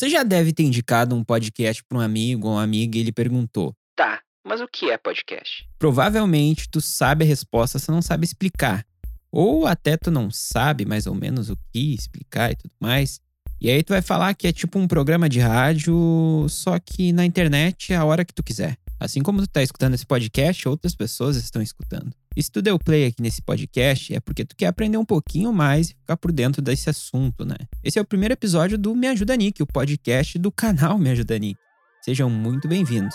Você já deve ter indicado um podcast para um amigo ou uma amiga e ele perguntou: Tá, mas o que é podcast? Provavelmente tu sabe a resposta, você não sabe explicar. Ou até tu não sabe mais ou menos o que explicar e tudo mais. E aí tu vai falar que é tipo um programa de rádio, só que na internet a hora que tu quiser. Assim como tu tá escutando esse podcast, outras pessoas estão escutando. E se tu deu play aqui nesse podcast, é porque tu quer aprender um pouquinho mais e ficar por dentro desse assunto, né? Esse é o primeiro episódio do Me Ajuda Nick, o podcast do canal Me Ajuda Nick. Sejam muito bem-vindos.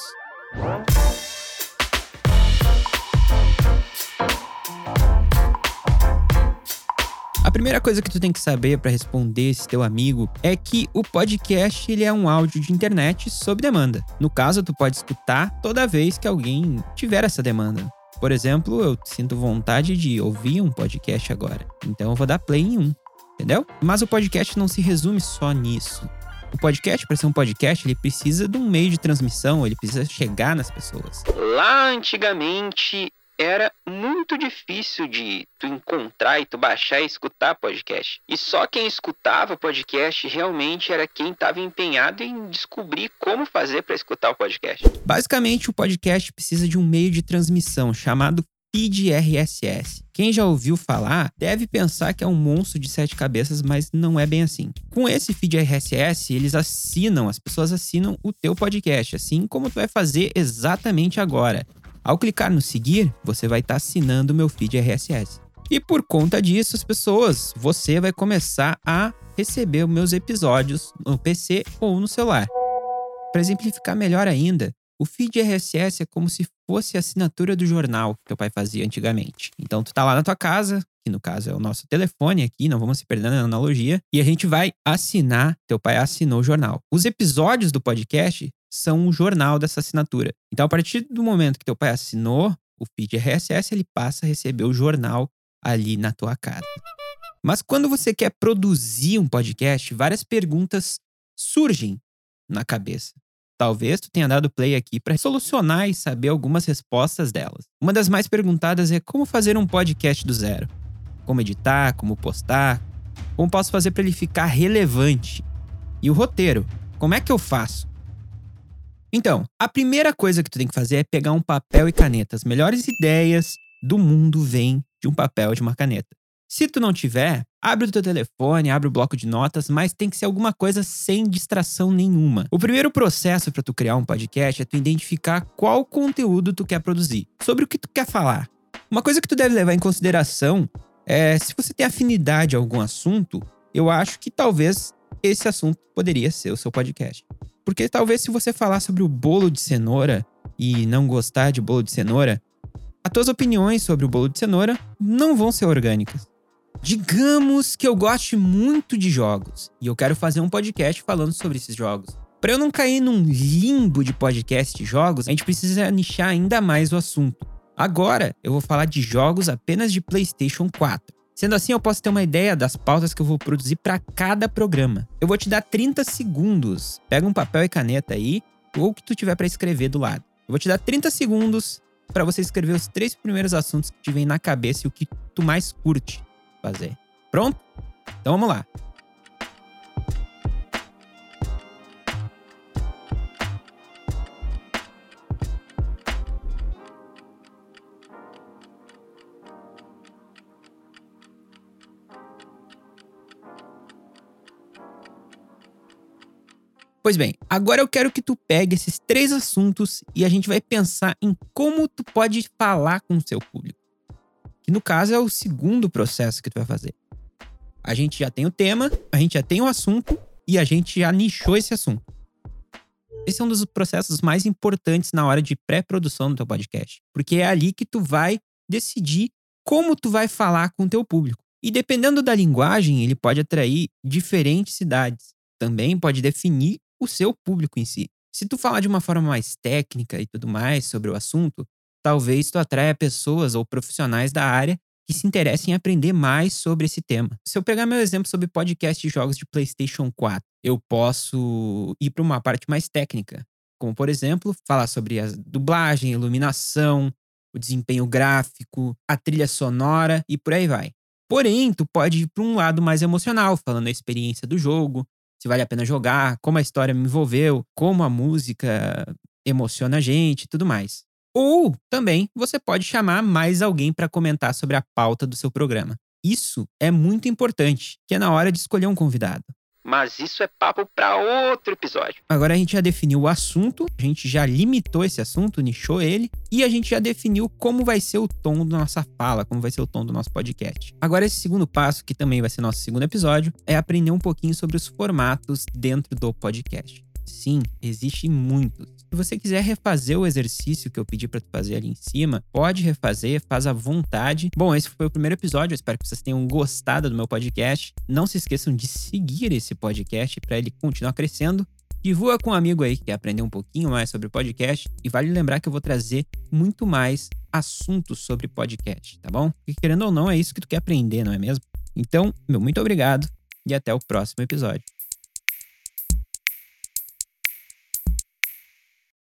Primeira coisa que tu tem que saber para responder esse teu amigo é que o podcast ele é um áudio de internet sob demanda. No caso, tu pode escutar toda vez que alguém tiver essa demanda. Por exemplo, eu sinto vontade de ouvir um podcast agora, então eu vou dar play em um, entendeu? Mas o podcast não se resume só nisso. O podcast, para ser um podcast, ele precisa de um meio de transmissão, ele precisa chegar nas pessoas. Lá antigamente era muito difícil de tu encontrar e tu baixar e escutar podcast. E só quem escutava podcast realmente era quem estava empenhado em descobrir como fazer para escutar o podcast. Basicamente, o podcast precisa de um meio de transmissão chamado feed RSS. Quem já ouviu falar deve pensar que é um monstro de sete cabeças, mas não é bem assim. Com esse feed RSS, eles assinam, as pessoas assinam o teu podcast, assim como tu vai fazer exatamente agora. Ao clicar no seguir, você vai estar tá assinando meu feed RSS. E por conta disso, as pessoas, você vai começar a receber meus episódios no PC ou no celular. Para exemplificar melhor ainda, o feed RSS é como se fosse a assinatura do jornal que teu pai fazia antigamente. Então tu tá lá na tua casa, que no caso é o nosso telefone aqui, não vamos se perder na analogia, e a gente vai assinar, teu pai assinou o jornal. Os episódios do podcast são um jornal dessa assinatura. Então, a partir do momento que teu pai assinou o feed RSS, ele passa a receber o jornal ali na tua casa. Mas quando você quer produzir um podcast, várias perguntas surgem na cabeça. Talvez tu tenha dado play aqui para solucionar e saber algumas respostas delas. Uma das mais perguntadas é como fazer um podcast do zero. Como editar, como postar, como posso fazer para ele ficar relevante. E o roteiro, como é que eu faço? Então, a primeira coisa que tu tem que fazer é pegar um papel e caneta. As melhores ideias do mundo vêm de um papel e de uma caneta. Se tu não tiver, abre o teu telefone, abre o bloco de notas, mas tem que ser alguma coisa sem distração nenhuma. O primeiro processo para tu criar um podcast é tu identificar qual conteúdo tu quer produzir, sobre o que tu quer falar. Uma coisa que tu deve levar em consideração é se você tem afinidade a algum assunto, eu acho que talvez esse assunto poderia ser o seu podcast. Porque talvez se você falar sobre o bolo de cenoura e não gostar de bolo de cenoura, as tuas opiniões sobre o bolo de cenoura não vão ser orgânicas. Digamos que eu goste muito de jogos e eu quero fazer um podcast falando sobre esses jogos. Para eu não cair num limbo de podcast de jogos, a gente precisa nichar ainda mais o assunto. Agora eu vou falar de jogos apenas de PlayStation 4. Sendo assim, eu posso ter uma ideia das pautas que eu vou produzir para cada programa. Eu vou te dar 30 segundos. Pega um papel e caneta aí, ou o que tu tiver para escrever do lado. Eu vou te dar 30 segundos para você escrever os três primeiros assuntos que te vem na cabeça e o que tu mais curte fazer. Pronto? Então vamos lá. Pois bem, agora eu quero que tu pegue esses três assuntos e a gente vai pensar em como tu pode falar com o seu público. Que no caso é o segundo processo que tu vai fazer. A gente já tem o tema, a gente já tem o assunto e a gente já nichou esse assunto. Esse é um dos processos mais importantes na hora de pré-produção do teu podcast, porque é ali que tu vai decidir como tu vai falar com o teu público. E dependendo da linguagem, ele pode atrair diferentes cidades. Também pode definir o seu público em si. Se tu falar de uma forma mais técnica e tudo mais sobre o assunto, talvez tu atraia pessoas ou profissionais da área que se interessem em aprender mais sobre esse tema. Se eu pegar meu exemplo sobre podcast de jogos de PlayStation 4, eu posso ir para uma parte mais técnica, como por exemplo, falar sobre a dublagem, iluminação, o desempenho gráfico, a trilha sonora e por aí vai. Porém, tu pode ir para um lado mais emocional, falando da experiência do jogo, se vale a pena jogar, como a história me envolveu, como a música emociona a gente e tudo mais. Ou também você pode chamar mais alguém para comentar sobre a pauta do seu programa. Isso é muito importante, que é na hora de escolher um convidado. Mas isso é papo para outro episódio. Agora a gente já definiu o assunto, a gente já limitou esse assunto, nichou ele, e a gente já definiu como vai ser o tom da nossa fala, como vai ser o tom do nosso podcast. Agora, esse segundo passo, que também vai ser nosso segundo episódio, é aprender um pouquinho sobre os formatos dentro do podcast. Sim, existe muitos. Se você quiser refazer o exercício que eu pedi para tu fazer ali em cima, pode refazer, faz à vontade. Bom, esse foi o primeiro episódio, eu espero que vocês tenham gostado do meu podcast. Não se esqueçam de seguir esse podcast para ele continuar crescendo. Divulga com um amigo aí que quer aprender um pouquinho mais sobre podcast e vale lembrar que eu vou trazer muito mais assuntos sobre podcast, tá bom? Porque querendo ou não, é isso que tu quer aprender, não é mesmo? Então, meu muito obrigado e até o próximo episódio.